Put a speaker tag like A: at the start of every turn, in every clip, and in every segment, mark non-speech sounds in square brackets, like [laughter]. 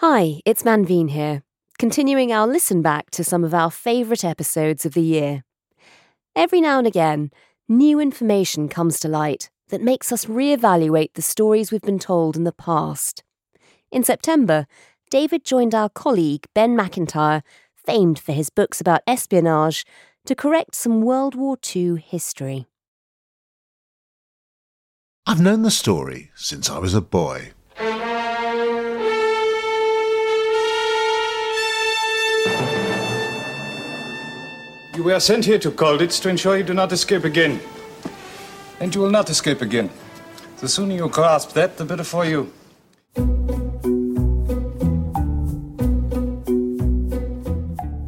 A: Hi, it's Manveen here, continuing our listen back to some of our favourite episodes of the year. Every now and again, new information comes to light that makes us reevaluate the stories we've been told in the past. In September, David joined our colleague Ben Macintyre, famed for his books about espionage, to correct some World War II history.
B: I've known the story since I was a boy.
C: You were sent here to Colditz to ensure you do not escape again. And you will not escape again. The sooner you grasp that, the better for you.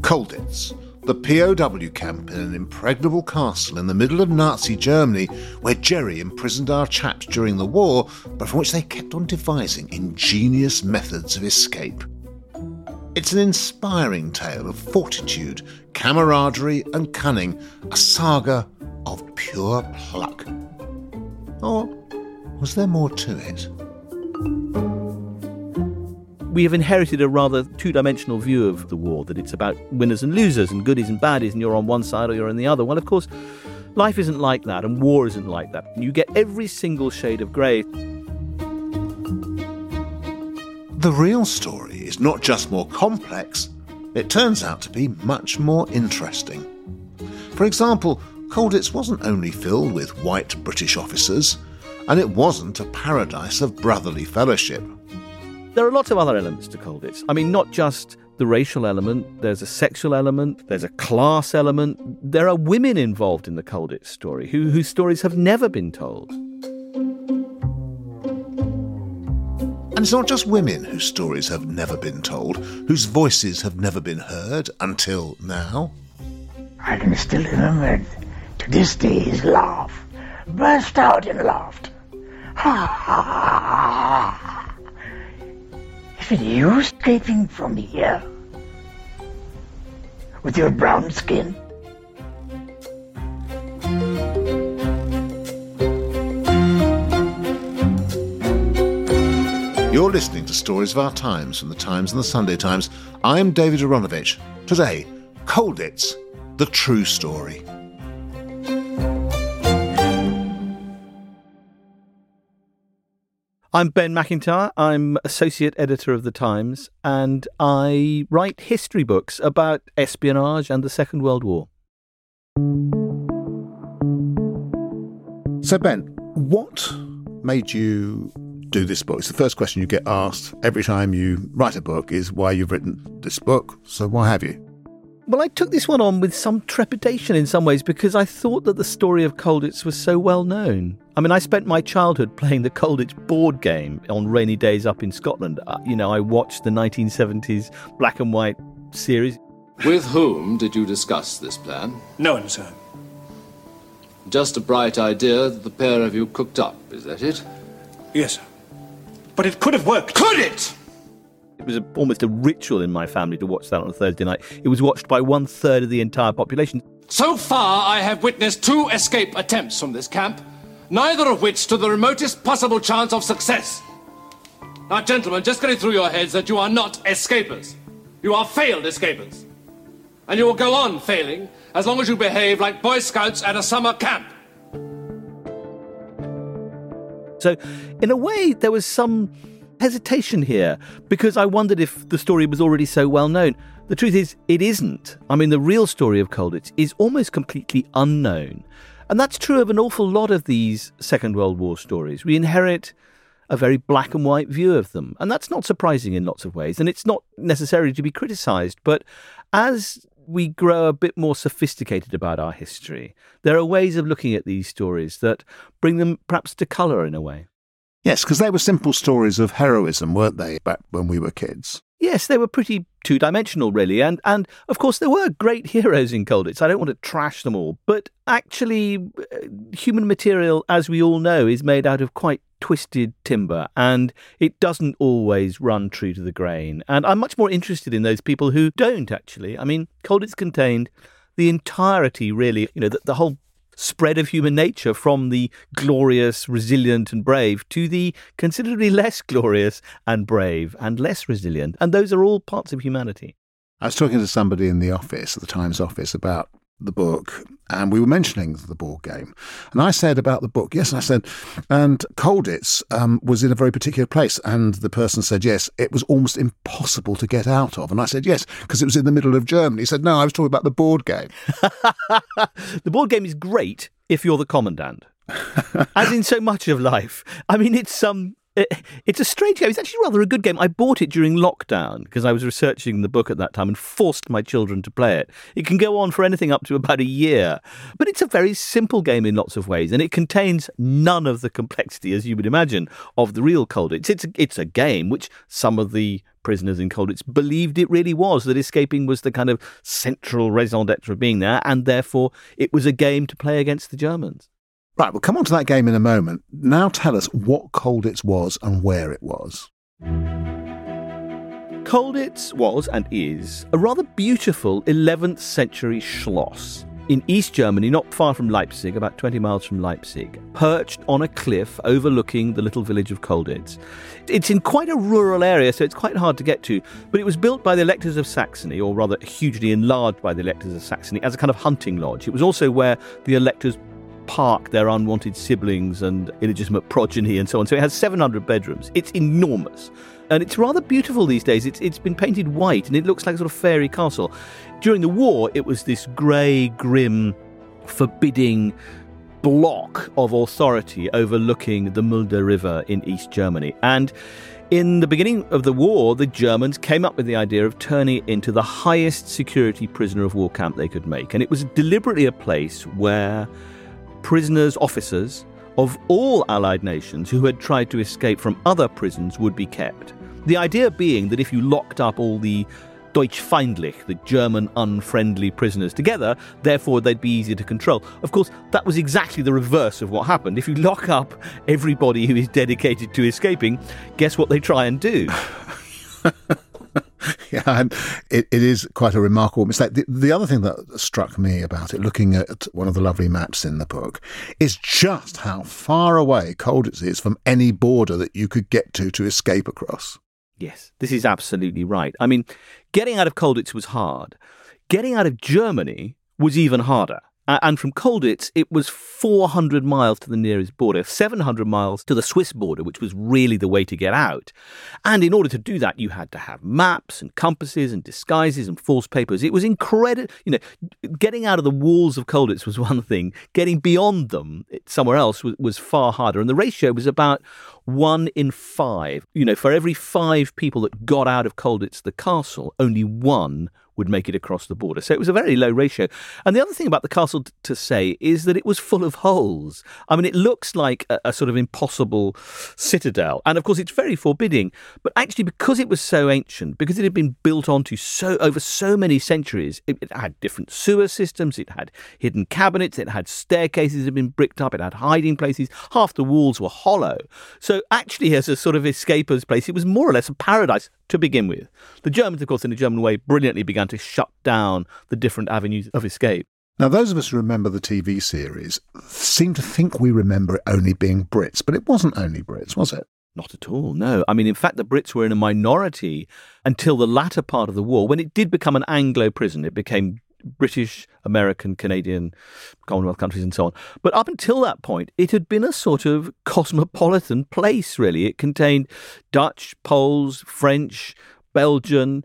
B: Colditz, the POW camp in an impregnable castle in the middle of Nazi Germany, where Jerry imprisoned our chaps during the war, but from which they kept on devising ingenious methods of escape. It's an inspiring tale of fortitude, camaraderie, and cunning, a saga of pure pluck. Or was there more to it?
D: we have inherited a rather two dimensional view of the war that it's about winners and losers and goodies and baddies, and you're on one side or you're on the other. Well, of course, life isn't like that, and war isn't like that. You get every single shade of grey.
B: The real story is not just more complex, it turns out to be much more interesting. For example, Colditz wasn't only filled with white British officers, and it wasn't a paradise of brotherly fellowship.
D: There are lots of other elements to Colditz. I mean, not just the racial element, there's a sexual element, there's a class element. There are women involved in the Colditz story who, whose stories have never been told.
B: And it's not just women whose stories have never been told, whose voices have never been heard until now.
E: I can still remember to this day his laugh. Burst out in laughter. Ha ha ha! Is it you escaping from here? With your brown skin?
B: You're listening to Stories of Our Times from the Times and the Sunday Times. I'm David Aaronovitch. Today, Colditz, the true story.
D: I'm Ben Macintyre. I'm associate editor of The Times, and I write history books about espionage and the Second World War.
B: So, Ben, what made you do this book? It's the first question you get asked every time you write a book is why you've written this book. So, why have you?
D: Well, I took this one on with some trepidation in some ways because I thought that the story of Colditz was so well known. I mean, I spent my childhood playing the Colditz board game on rainy days up in Scotland. Uh, you know, I watched the 1970s black and white series.
F: With whom did you discuss this plan?
C: No one, sir.
F: Just a bright idea that the pair of you cooked up, is that it?
C: Yes, sir. But it could have worked.
F: Could it?
D: It was a, almost a ritual in my family to watch that on a Thursday night. It was watched by one third of the entire population.
F: So far, I have witnessed two escape attempts from this camp, neither of which stood the remotest possible chance of success. Now, gentlemen, just get it through your heads that you are not escapers. You are failed escapers. And you will go on failing as long as you behave like Boy Scouts at a summer camp.
D: So, in a way, there was some hesitation here because I wondered if the story was already so well known. The truth is, it isn't. I mean, the real story of Colditz is almost completely unknown. And that's true of an awful lot of these Second World War stories. We inherit a very black and white view of them. And that's not surprising in lots of ways. And it's not necessary to be criticized. But as we grow a bit more sophisticated about our history. There are ways of looking at these stories that bring them perhaps to colour in a way.
B: Yes, because they were simple stories of heroism, weren't they, back when we were kids?
D: Yes, they were pretty two dimensional, really. And, and of course, there were great [laughs] heroes in Colditz. I don't want to trash them all. But actually, uh, human material, as we all know, is made out of quite twisted timber and it doesn't always run true to the grain. And I'm much more interested in those people who don't actually. I mean, Colditz contained the entirety, really, you know, the, the whole spread of human nature from the glorious, resilient, and brave to the considerably less glorious and brave and less resilient. And those are all parts of humanity.
B: I was talking to somebody in the office, the Times office, about the book, and we were mentioning the board game. And I said about the book, yes, I said, and Colditz um, was in a very particular place. And the person said, yes, it was almost impossible to get out of. And I said, yes, because it was in the middle of Germany. He said, no, I was talking about the board game. [laughs]
D: the board game is great if you're the commandant. [laughs] As in so much of life. I mean, it's some um, Uh, it's a strange game. It's actually rather a good game. I bought it during lockdown because I was researching the book at that time and forced my children to play it. It can go on for anything up to about a year, but it's a very simple game in lots of ways, and it contains none of the complexity, as you would imagine, of the real Colditz. It's a, it's a game which some of the prisoners in Colditz believed it really was, that escaping was the kind of central raison d'etre of being there, and therefore it was a game to play against the Germans.
B: Right, we'll come on to that game in a moment. Now tell us what Colditz was and where it was.
D: Colditz was and is a rather beautiful 11th century schloss in East Germany, not far from Leipzig, about 20 miles from Leipzig, perched on a cliff overlooking the little village of Colditz. It's in quite a rural area, so it's quite hard to get to, but it was built by the electors of Saxony, or rather hugely enlarged by the electors of Saxony, as a kind of hunting lodge. It was also where the electors park their unwanted siblings and illegitimate progeny and so on. So it has 700 bedrooms. It's enormous. And it's rather beautiful these days. It's, it's been painted white and it looks like a sort of fairy castle. During the war, it was this grey, grim, forbidding block of authority overlooking the Mulde River in East Germany. And in the beginning of the war, the Germans came up with the idea of turning it into the highest security prisoner of war camp they could make. And it was deliberately a place where prisoners, officers of all Allied nations who had tried to escape from other prisons would be kept. The idea being that if you locked up all the Deutschfeindlich, the German unfriendly prisoners, together, therefore they'd be easier to control. Of course, that was exactly the reverse of what happened. If you lock up everybody who is dedicated to escaping, guess what they try and do? [laughs]
B: yeah, [laughs] and it, it is quite a remarkable mistake. The, the other thing that struck me about it, looking at one of the lovely maps in the book, is just how far away Colditz is from any border that you could get to to escape across.
D: Yes, this is absolutely right. I mean, getting out of Colditz was hard. Getting out of Germany was even harder. Uh, and from Colditz, it was 400 miles to the nearest border, 700 miles to the Swiss border, which was really the way to get out. And in order to do that, you had to have maps and compasses and disguises and false papers. It was incredible. You know, getting out of the walls of Colditz was [laughs] one thing, getting beyond them somewhere else was, was far harder. And the ratio was about one in five. You know, for every five people that got out of Colditz, the castle, only one would make it across the border. So it was a very low ratio. And the other thing about the castle t- to say is that it was full of holes. I mean, it looks like a, a, sort of impossible citadel. And of course, it's very forbidding. But actually, because it was so ancient, because it had been built onto so over so many centuries, it, it had different sewer systems, it had hidden cabinets, it had staircases that had been bricked up, it had hiding places. Half the walls were hollow. So actually, as a sort of escapers place, it was more or less a paradise to begin with. The Germans, of course, in a German way, brilliantly began to shut down the different avenues of escape.
B: Now, those of us who remember the TV series seem to think we remember it only being Brits, but it wasn't only Brits, was it?
D: Not at all, no. I mean, in fact, the Brits were in a minority until the latter part of the war. When it did become an Anglo prison, it became British, American, Canadian, Commonwealth countries, and so on. But up until that point, it had been a sort of cosmopolitan place, really. It contained Dutch, Poles, French, Belgian,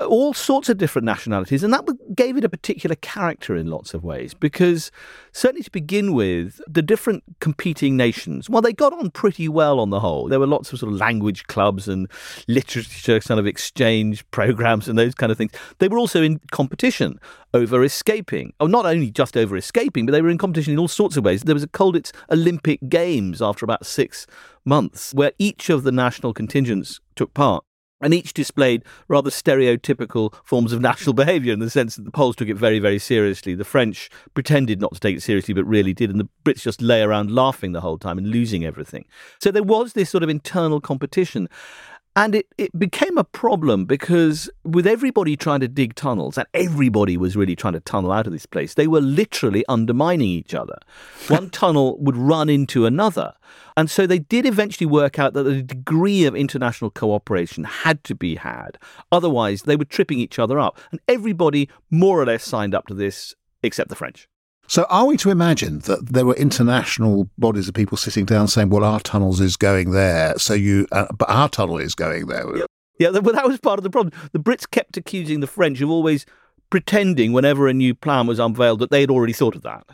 D: all sorts of different nationalities, and that gave it a particular character in lots of ways. Because certainly to begin with, the different competing nations, well, they got on pretty well on the whole. There were lots of sort of language clubs and literature kind of exchange programs and those kind of things. They were also in competition over escaping. Oh, not only just over escaping, but they were in competition in all sorts of ways. There was a Colditz Olympic Games after about six months where each of the national contingents took part and each displayed rather stereotypical forms of national [laughs] behaviour in the sense that the Poles took it very, very seriously. The French pretended not to take it seriously, but really did, and the Brits just lay around laughing the whole time and losing everything. So there was this sort of internal competition. And it, it became a problem because with everybody trying to dig tunnels, and everybody was really trying to tunnel out of this place, they were literally undermining each other. One [laughs] tunnel would run into another. And so they did eventually work out that a degree of international cooperation had to be had. Otherwise, they were tripping each other up. And everybody more or less signed up to this except the French.
B: So, are we to imagine that there were international bodies of people sitting down saying, "Well, our tunnels is going there, so you, uh, but our tunnel is going there"?
D: Yeah, well, that was part of the problem. The Brits kept accusing the French of always pretending, whenever a new plan was unveiled, that they had already thought of that.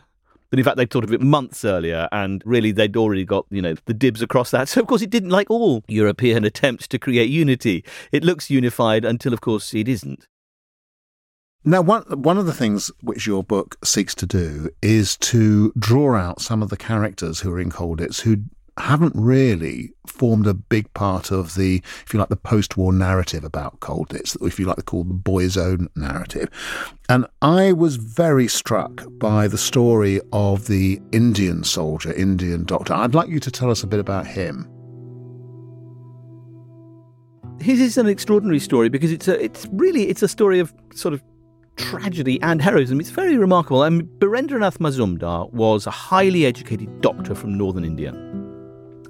D: That in fact they'd thought of it months earlier, and really they'd already got you know the dibs across that. [laughs] So of course it didn't like all European [laughs] attempts to create unity. It looks unified until of course it isn't.
B: Now, one one of the things which your book seeks to do is to draw out some of the characters who are in Colditz who haven't really formed a big part of the, if you like, the post-war narrative about Colditz, if you like to call the boy's own narrative. And I was very struck by the story of the Indian soldier, Indian doctor. I'd like you to tell us a bit about him.
D: His is an extraordinary story because it's a, it's really it's a story of sort of tragedy and heroism. It's very remarkable. Mean, Birendranath Mazumdar was a highly educated doctor from northern India.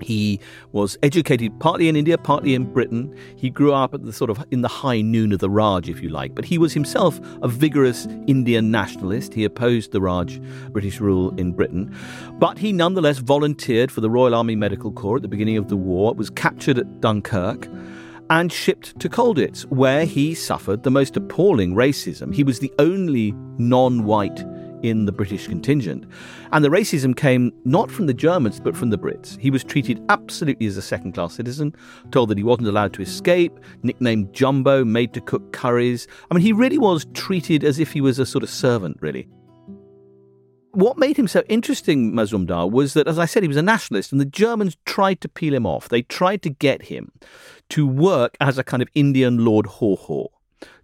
D: He was educated partly in India, partly in Britain. He grew up at the sort of in the high noon of the Raj, if you like. But he was himself a vigorous Indian nationalist. He opposed the Raj, British rule in Britain. But he nonetheless volunteered for the Royal Army Medical Corps at the beginning of the war, was captured at Dunkirk and shipped to Colditz, where he suffered the most appalling racism. He was the only non white in the British contingent. And the racism came not from the Germans, but from the Brits. He was treated absolutely as a second class citizen, told that he wasn't allowed to escape, nicknamed Jumbo, made to cook curries. I mean, he really was treated as if he was a sort of servant, really. What made him so interesting, Mazumdar, was that, as I said, he was a nationalist, and the Germans tried to peel him off. They tried to get him to work as a kind of Indian Lord Haw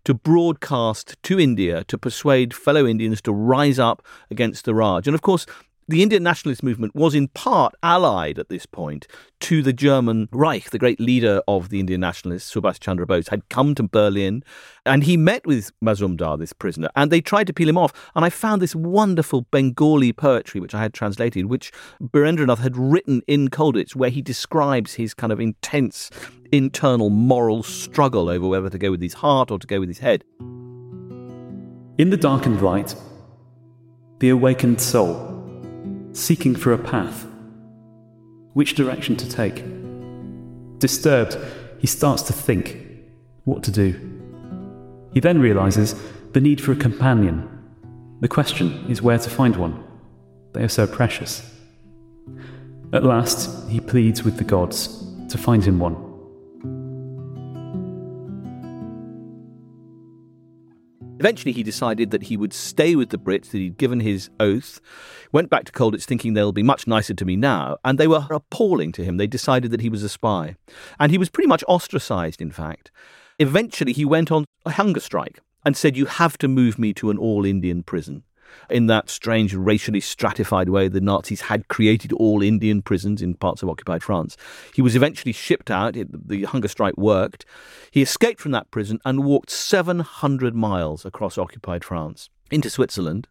D: to broadcast to India to persuade fellow Indians to rise up against the Raj. And of course, the Indian nationalist movement was in part allied at this point to the German Reich. The great leader of the Indian nationalists, Subhash Chandra Bose, had come to Berlin and he met with Mazumdar, this prisoner, and they tried to peel him off. And I found this wonderful Bengali poetry, which I had translated, which Birendranath had written in Colditz, where he describes his kind of intense internal moral struggle over whether to go with his heart or to go with his head.
G: In the darkened light, the awakened soul seeking for a path. Which direction to take? Disturbed, he starts to think what to do. He then realizes the need for a companion. The question is where to find one. They are so precious. At last, he pleads with the gods to find him one.
D: Eventually, he decided that he would stay with the Brits, that he'd given his oath, went back to Colditz thinking they'll be much nicer to me now, and they were appalling to him. They decided that he was a spy. And he was pretty much ostracized, in fact. Eventually, he went on a hunger strike and said, You have to move me to an all Indian prison in that strange racially stratified way the Nazis had created all Indian prisons in parts of occupied France. He was eventually shipped out. the hunger strike worked. He escaped from that prison and walked 700 miles across occupied France into Switzerland.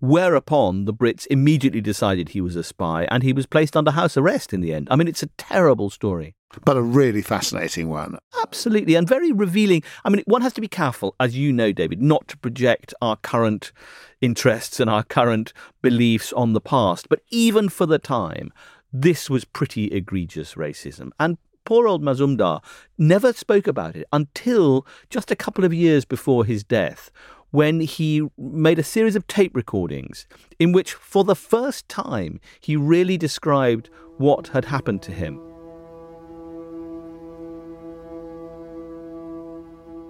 D: Whereupon the Brits immediately decided he was a spy and he was placed under house arrest in the end. I mean, it's a terrible story
B: but a really fascinating one.
D: Absolutely, and very revealing. I mean, one has to be careful, as you know, David, not to project our current interests and our current beliefs on the past. But even for the time, this was pretty egregious racism. And poor old Mazumdar never spoke about it until just a couple of years before his death, when he made a series of tape recordings in which, for the first time, he really described what had happened to him.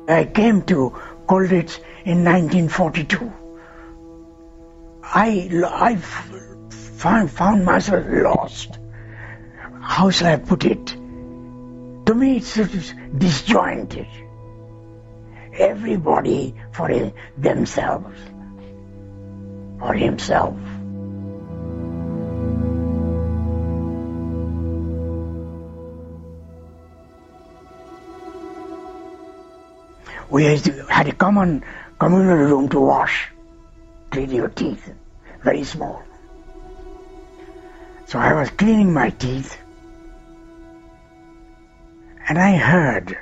E: I came to Colditz in 1942. I, I found, found myself lost. How shall I put it? To me, it's disjointed. Everybody for themselves or himself. We had a common communal room to wash, clean your teeth, very small. So I was cleaning my teeth, and I heard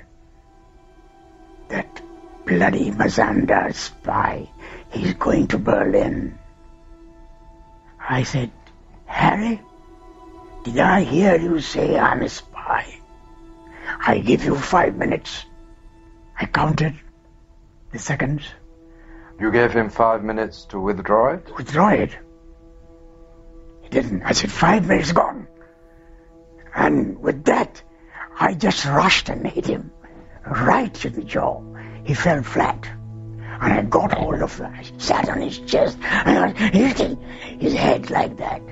E: bloody Mazumdar spy, he's going to Berlin. I said, Harry, did I hear you say I'm a spy? I give you five minutes. I counted the seconds.
H: You gave him five minutes to withdraw it?
E: Withdraw it? He didn't. I said, five minutes gone. And with that, I just rushed and hit him right to the jaw. He fell flat. And I got hold of him. Sat on his chest and I was hitting his head like that.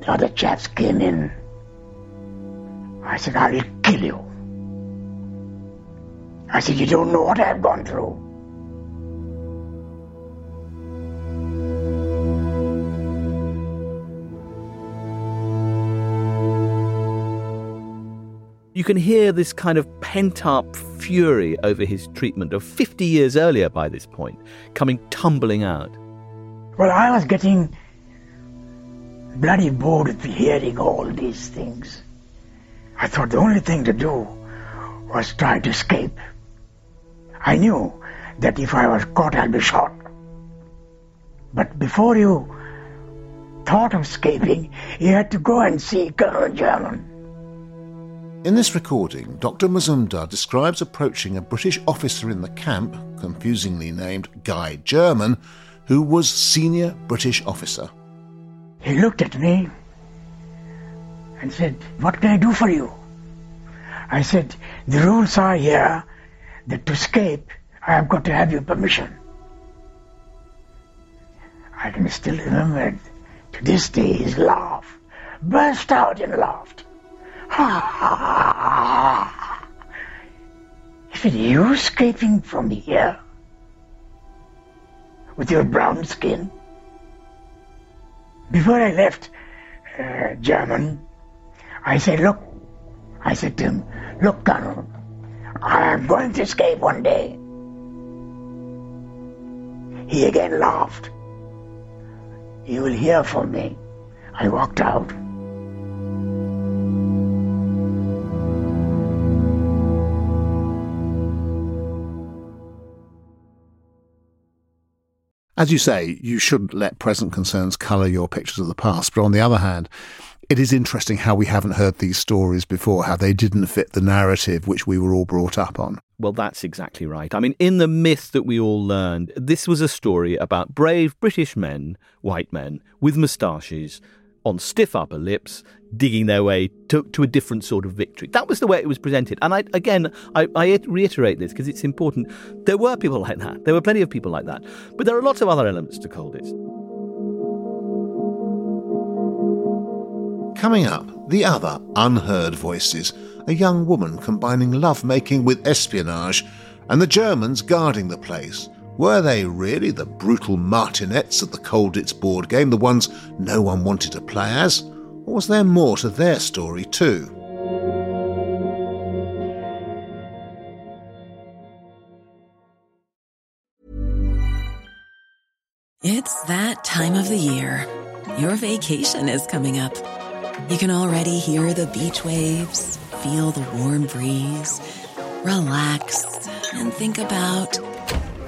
E: The other chaps came in. I said, I will kill you. I said, You don't know what I've gone through.
D: You can hear this kind of pent up fury over his treatment of 50 years earlier by this point coming tumbling out.
E: Well, I was getting bloody bored of hearing all these things. I thought the only thing to do was try to escape. I knew that if I was caught, I'd be shot. But before you thought of escaping, you had to go and see Colonel German.
B: In this recording, Dr. Mazumdar describes approaching a British officer in the camp, confusingly named Guy German, who was senior British officer.
E: He looked at me and said, What can I do for you? I said, The rules are here that to escape, I have got to have your permission. I can still remember to this day his laugh burst out in laughter. [laughs] Is it you escaping from here? With your brown skin? Before I left uh, German, I said, look, I said to him, look, Colonel, I'm going to escape one day. He again laughed. You will hear from me. I walked out.
B: As you say, you shouldn't let present concerns colour your pictures of the past, but on the other hand, it is interesting how we haven't heard these stories before, how they didn't fit the narrative which we were all brought up on.
D: Well, that's exactly right. I mean, in the myth that we all learned, this was a story about brave British men, white men, with moustaches, on stiff upper lips, digging their way to, to a different sort of victory. That was the way it was presented. And I, again, I, I reiterate this because it's important. There were people like that. There were plenty of people like that. But there are lots of other elements to Colditz.
B: Coming up, the other unheard voices a young woman combining lovemaking with espionage, and the Germans guarding the place. Were they really the brutal martinets of the Colditz board game, the ones no one wanted to play as? Or was there more to their story too?
I: It's that time of the year. Your vacation is coming up. You can already hear the beach waves, feel the warm breeze, relax, and think about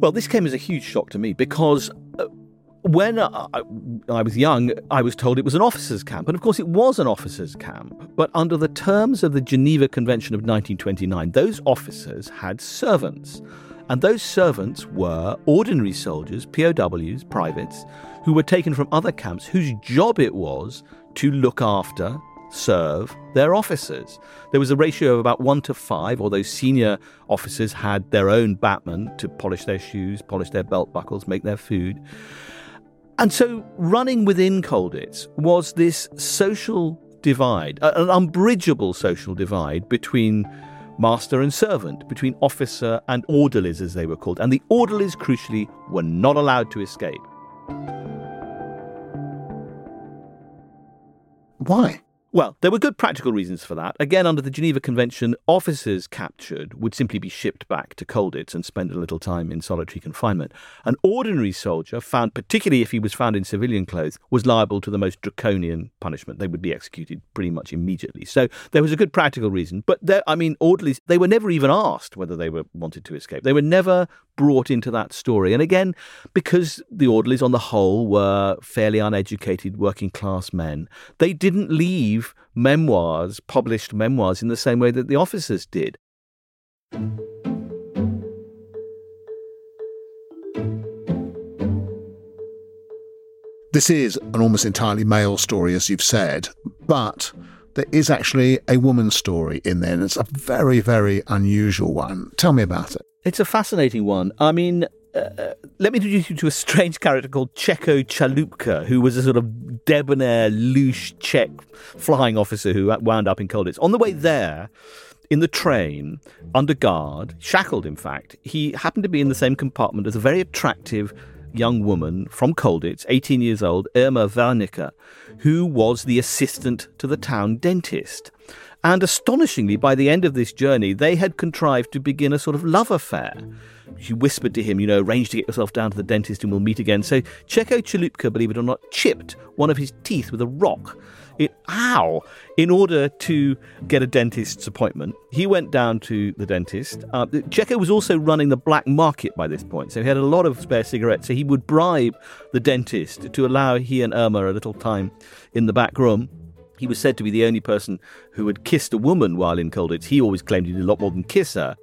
D: Well, this came as a huge shock to me because uh, when I, I was young, I was told it was an officers' camp. And of course, it was an officers' camp. But under the terms of the Geneva Convention of 1929, those officers had servants. And those servants were ordinary soldiers, POWs, privates, who were taken from other camps whose job it was to look after, serve their officers. There was a ratio of about one to five, although senior officers had their own batman to polish their shoes, polish their belt buckles, make their food. And so, running within Colditz was this social divide, an unbridgeable social divide between master and servant, between officer and orderlies, as they were called. And the orderlies, crucially, were not allowed to escape.
B: Why?
D: Well, there were good practical reasons for that. Again, under the Geneva Convention, officers captured would simply be shipped back to Colditz and spend a little time in solitary confinement. An ordinary soldier, found particularly if he was found in civilian clothes, was liable to the most draconian punishment. They would be executed pretty much immediately. So there was a good practical reason. But there, I mean, orderlies, they were never even asked whether they were wanted to escape. They were never brought into that story. And again, because the orderlies on the whole were fairly uneducated working class men, they didn't leave memoirs, published memoirs, in the same way that the officers did.
B: This is an almost entirely male story, as you've said, but there is actually a woman's story in there, and it's a very, very unusual one. Tell me about it.
D: It's a fascinating one. I mean, uh, let me introduce you to a strange character called Checko Chalupka, who was a sort of debonair, loose Czech flying officer who wound up in Colditz. On the way there, in the train, under guard, shackled in fact, he happened to be in the same compartment as a very attractive young woman from Colditz, 18 years old, Irma Wernicke, who was the assistant to the town dentist. And astonishingly, by the end of this journey, they had contrived to begin a sort of love affair. She whispered to him, you know, arrange to get yourself down to the dentist and we'll meet again. So Checko Chalupka, believe it or not, chipped one of his teeth with a rock. It, ow! In order to get a dentist's appointment, he went down to the dentist. Uh, was also running the black market by this point, so he had a lot of spare cigarettes. So he would bribe the dentist to allow he and Irma a little time in the back room. He was said to be the only person who had kissed a woman while in Colditz. He always claimed he did a lot more than kiss her.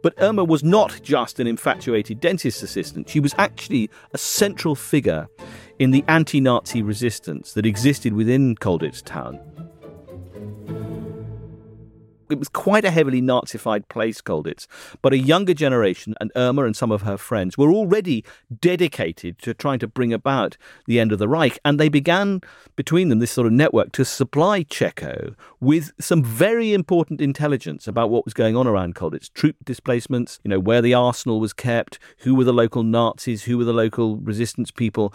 D: But Irma was not just an infatuated dentist assistant. She was actually a central figure in the anti Nazi resistance that existed within Colditz town. It was quite a heavily Nazified place, Colditz, but a younger generation and Irma and some of her friends were already dedicated to trying to bring about the end of the Reich, and they began between them this sort of network to supply Checko with some very important intelligence about what was going on around Colditz, troop displacements, you know, where the arsenal was kept, who were the local Nazis, who were the local resistance people.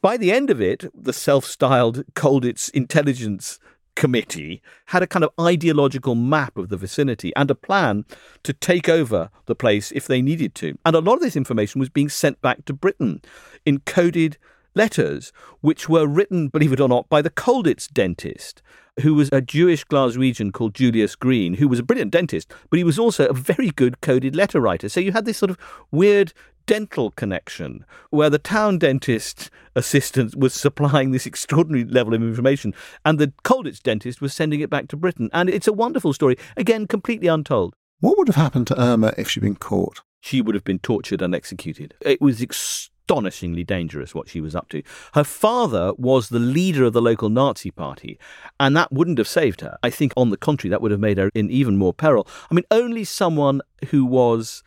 D: By the end of it, the self-styled Colditz intelligence committee had a kind of ideological map of the vicinity and a plan to take over the place if they needed to. And a lot of this information was being sent back to Britain in coded letters, which were written, believe it or not, by the Colditz dentist. who was a Jewish Glaswegian called Julius Green, who was a brilliant dentist, but he was also a very good coded letter writer. So you had this sort of weird dental connection where the town dentist assistant was supplying this extraordinary level of information and the Colditz dentist was sending it back to Britain. And it's a wonderful story, again, completely untold.
B: What would have happened to Irma if she'd been caught?
D: She would have been tortured and executed. It was astonishingly dangerous what she was up to. Her father was the leader of the local Nazi party, and that wouldn't have saved her. I think, on the contrary, that would have made her in even more peril. I mean, only someone who was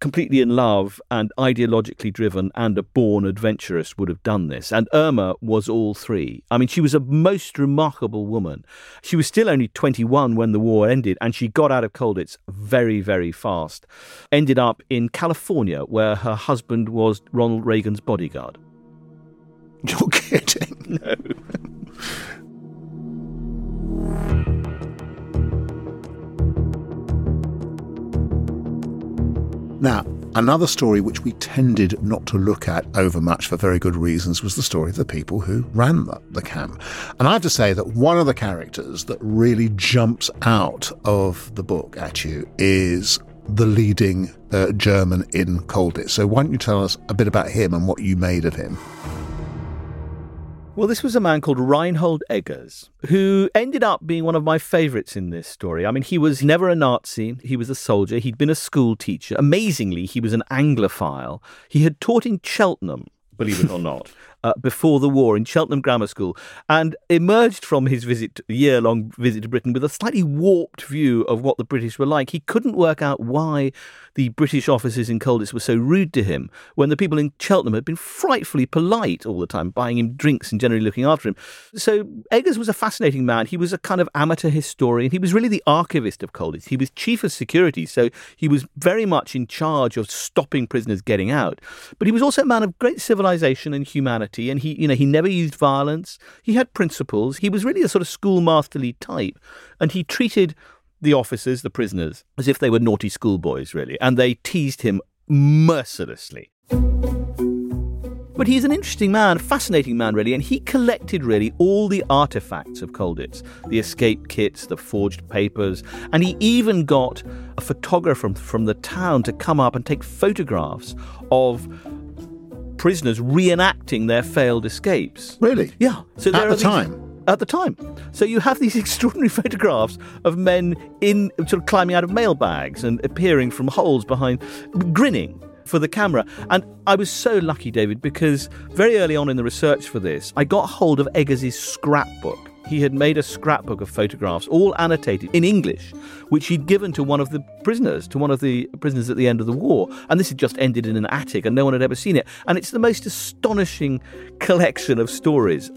D: completely in love and ideologically driven and a born adventuress would have done this. And Irma was all three. I mean, she was a most remarkable woman. She was still only 21 when the war ended, and she got out of Colditz very, very fast. Ended up in California, where her husband was Ronald Reagan's bodyguard.
B: You're kidding. [laughs]
D: No.
B: Now, another story which we tended not to look at overmuch for very good reasons was the story of the people who ran the, the camp. And I have to say that one of the characters that really jumps out of the book at you is the leading uh, German in Colditz. So why don't you tell us a bit about him and what you made of him?
D: Well, this was a man called Reinhold Eggers, who ended up being one of my favourites in this story. I mean, he was never a Nazi, he was a soldier, he'd been a school teacher. Amazingly, he was an Anglophile. He had taught in Cheltenham, believe it or not [laughs] uh, before the war in Cheltenham Grammar School and emerged from his visit, year long visit to Britain with a slightly warped view of what the British were like. He couldn't work out why the British officers in Colditz were so rude to him when the people in Cheltenham had been frightfully polite all the time, buying him drinks and generally looking after him. So Eggers was a fascinating man. He was a kind of amateur historian. He was really the archivist of Colditz. He was chief of security, so he was very much in charge of stopping prisoners getting out. But he was also a man of great civilization and humanity and he you know he never used violence. He had principles. He was really a sort of schoolmasterly type and he treated the officers the prisoners as if they were naughty schoolboys really and they teased him mercilessly. But he's an interesting man, a fascinating man, really, and he collected really all the artifacts of Colditz the escape kits, the forged papers, and he even got a photographer from, from the town to come up and take photographs of prisoners reenacting their failed escapes.
B: Really?
D: Yeah.
B: So at the these, time.
D: At the time. So you have these [laughs] extraordinary photographs of men in sort of climbing out of mailbags and appearing from holes behind, grinning for the camera. And I was so lucky, David, because very early on in the research for this, I got hold of Eggers' scrapbook. He had made a scrapbook of photographs, all annotated in English, which he'd given to one of the prisoners, to one of the prisoners at the end of the war. And this had just ended in an attic, and no one had ever seen it. And it's the most astonishing collection of stories.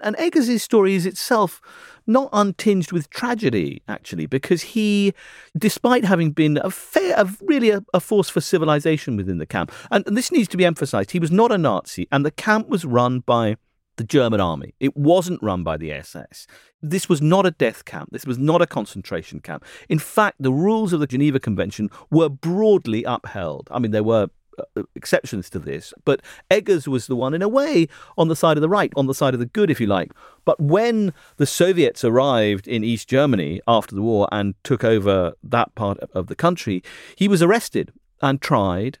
D: And Eggers' story is itself not untinged with tragedy, actually, because he, despite having been a fair, a, really a, a force for civilization within the camp, and, and this needs to be emphasized, he was not a Nazi, and the camp was run by the German army. It wasn't run by the SS. This was not a death camp. This was not a concentration camp. In fact, the rules of the Geneva Convention were broadly upheld. I mean, there were Uh, exceptions to this, but Eggers was the one, in a way, on the side of the right, on the side of the good, if you like. But when the Soviets arrived in East Germany after the war and took over that part of the country, he was arrested and tried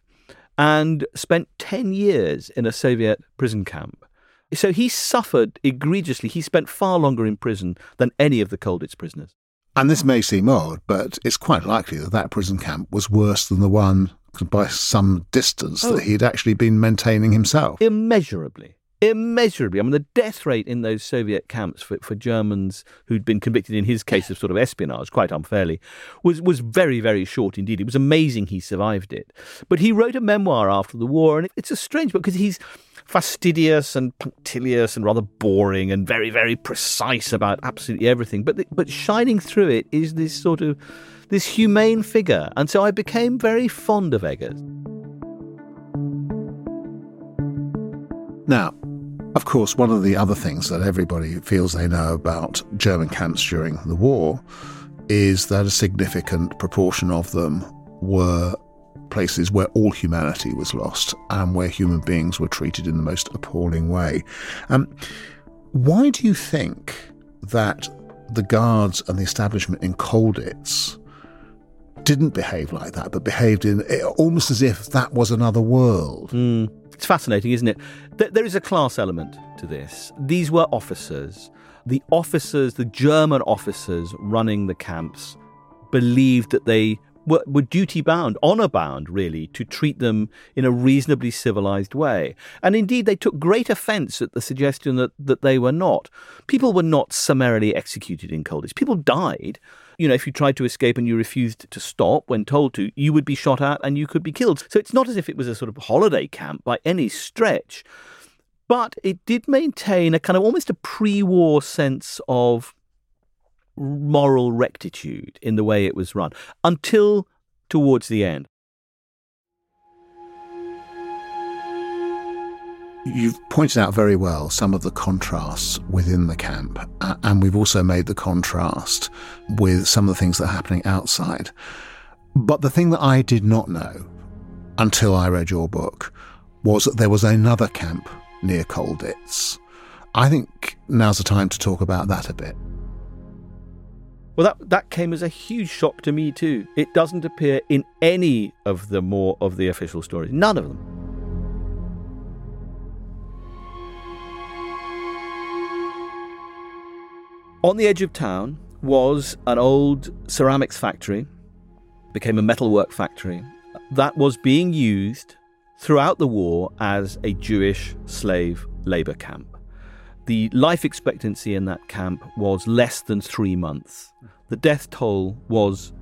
D: and spent 10 years in a Soviet prison camp. So he suffered egregiously. He spent far longer in prison than any of the Colditz prisoners.
B: And this may seem odd, but it's quite likely that that prison camp was worse than the one by some distance oh. that he'd actually been maintaining himself.
D: Immeasurably. Immeasurably. I mean, the death rate in those Soviet camps for, for Germans who'd been convicted in his case of sort of espionage, quite unfairly, was, was very, very short indeed. It was amazing he survived it. But he wrote a memoir after the war, and it's a strange book because he's fastidious and punctilious and rather boring and very, very precise about absolutely everything. But, the, but shining through it is this sort of this humane figure, and so I became very fond of Eggers.
B: Now, of course, one of the other things that everybody feels they know about German camps during the war is that a significant proportion of them were places where all humanity was lost and where human beings were treated in the most appalling way. Um, why do you think that the guards and the establishment in Colditz didn't behave like that, but behaved in almost as if that was another world?
D: Mm. It's fascinating, isn't it? There is a class element to this. These were officers. The officers, the German officers running the camps, believed that they were, were duty bound, honour bound, really, to treat them in a reasonably civilized way. And indeed, they took great offence at the suggestion that, that they were not. People were not summarily executed in Colditz. People died. You know, if you tried to escape and you refused to stop when told to, you would be shot at and you could be killed. So it's not as if it was a sort of holiday camp by any stretch. But it did maintain a kind of almost a pre war sense of moral rectitude in the way it was run until towards the end.
B: You've pointed out very well some of the contrasts within the camp, and we've also made the contrast with some of the things that are happening outside. But the thing that I did not know until I read your book was that there was another camp near Colditz. I think now's the time to talk about that a bit.
D: Well, that, that came as a huge shock to me, too. It doesn't appear in any of the more of the official stories, none of them. On the edge of town was an old ceramics factory, became a metalwork factory, that was being used throughout the war as a Jewish slave labour camp. The life expectancy in that camp was less than three months. The death toll was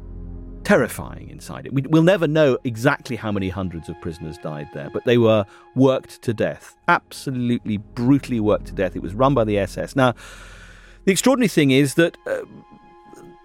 D: terrifying inside it. We, will never know exactly how many hundreds of prisoners died there, but they were worked to death. Absolutely brutally worked to death. It was run by the SS. Now, the extraordinary thing is that uh,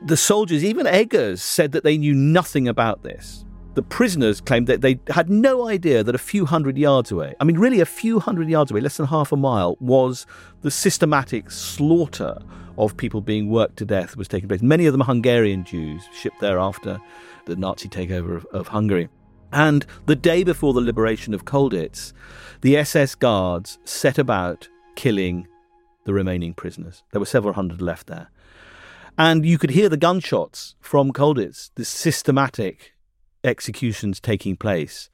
D: the soldiers, even Eggers, said that they knew nothing about this the prisoners claimed that they had no idea that a few hundred yards away, I mean, really a few hundred yards away, less than half a mile, was the systematic slaughter of people being worked to death was taking place. Many of them Hungarian Jews, shipped there after the Nazi takeover of, of Hungary. And the day before the liberation of Colditz, the SS guards set about killing the remaining prisoners. There were several hundred left there. And you could hear the gunshots from Colditz, the systematic executions taking place,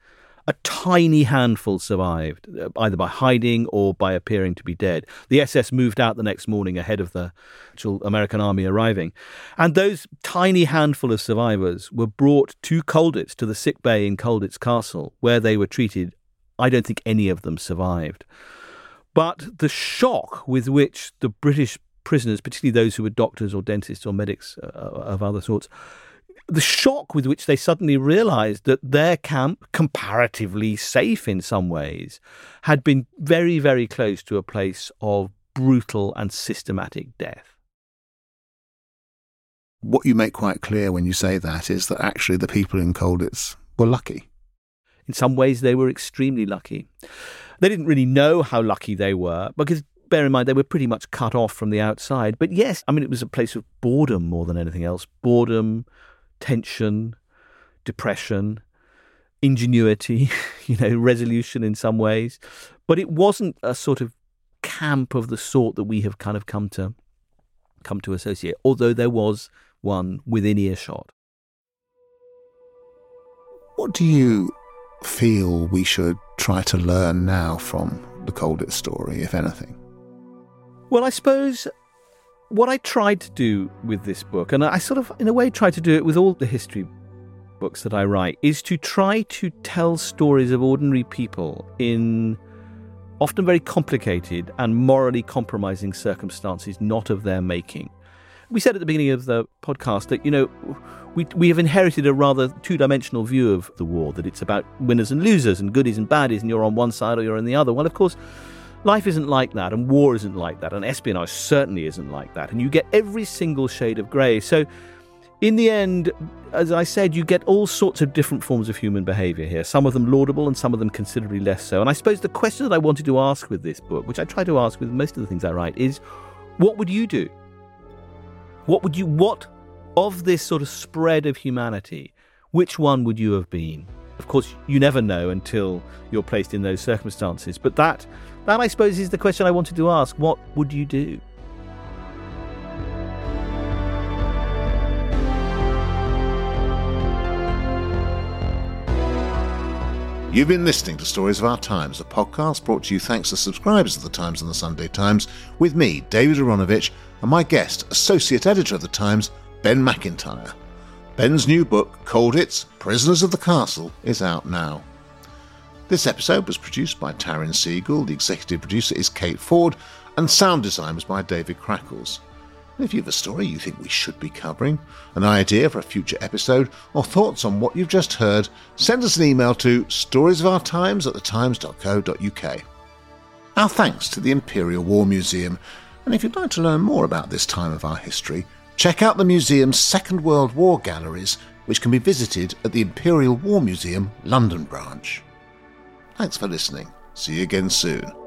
D: a tiny handful survived, uh, either by hiding or by appearing to be dead. The SS moved out the next morning ahead of the actual American army arriving. And those tiny handful of survivors were brought to Colditz, to the sick bay in Colditz Castle, where they were treated. I don't think any of them survived. But the shock with which the British prisoners, particularly those who were doctors or dentists or medics uh, of other sorts, the shock with which they suddenly realized that their camp, comparatively safe in some ways, had been very, very close to a place of brutal and systematic death.
B: What you make quite clear when you say that is that actually the people in Colditz were lucky.
D: In some ways, they were extremely lucky. They didn't really know how lucky they were because bear in mind they were pretty much cut off from the outside. But yes, I mean, it was a place of boredom more than anything else. Boredom, tension, depression, ingenuity, [laughs] you know, resolution in some ways. But it wasn't a sort of camp of the sort that we have kind of come to come to associate, although there was one within earshot.
B: What do you feel we should try to learn now from the Colditz story, if anything?
D: Well, I suppose what I tried to do with this book, and I sort of, in a way, try to do it with all the history books that I write, is to try to tell stories of ordinary people in often very complicated and morally compromising circumstances, not of their making. We said at the beginning of the podcast that, you know, we, we have inherited a rather two dimensional view of the war, that it's about winners and losers and goodies and baddies, and you're on one side or you're on the other. Well, of course, Life isn't like that, and war isn't like that, and espionage certainly isn't like that. And you get every single shade of grey. So, in the end, as I said, you get all sorts of different forms of human behaviour here, some of them laudable and some of them considerably less so. And I suppose the question that I wanted to ask with this book, which I try to ask with most of the things I write, is what would you do? What would you, what of this sort of spread of humanity, which one would you have been? Of course, you never know until you're placed in those circumstances. But that, that I suppose, is the question I wanted to ask. What would you do?
B: You've been listening to Stories of Our Times, a podcast brought to you thanks to subscribers of The Times and The Sunday Times, with me, David Aaronovitch, and my guest, Associate Editor of The Times, Ben Macintyre. Ben's new book, Colditz Prisoners of the Castle, is out now. This episode was produced by Taryn Siegel, the executive producer is Kate Ford, and sound design was by David Crackles. If you have a story you think we should be covering, an idea for a future episode, or thoughts on what you've just heard, send us an email to storiesofourtimes at thetimes.co.uk. Our thanks to the Imperial War Museum, and if you'd like to learn more about this time of our history, check out the museum's Second World War galleries, which can be visited at the Imperial War Museum London branch. Thanks for listening. See you again soon.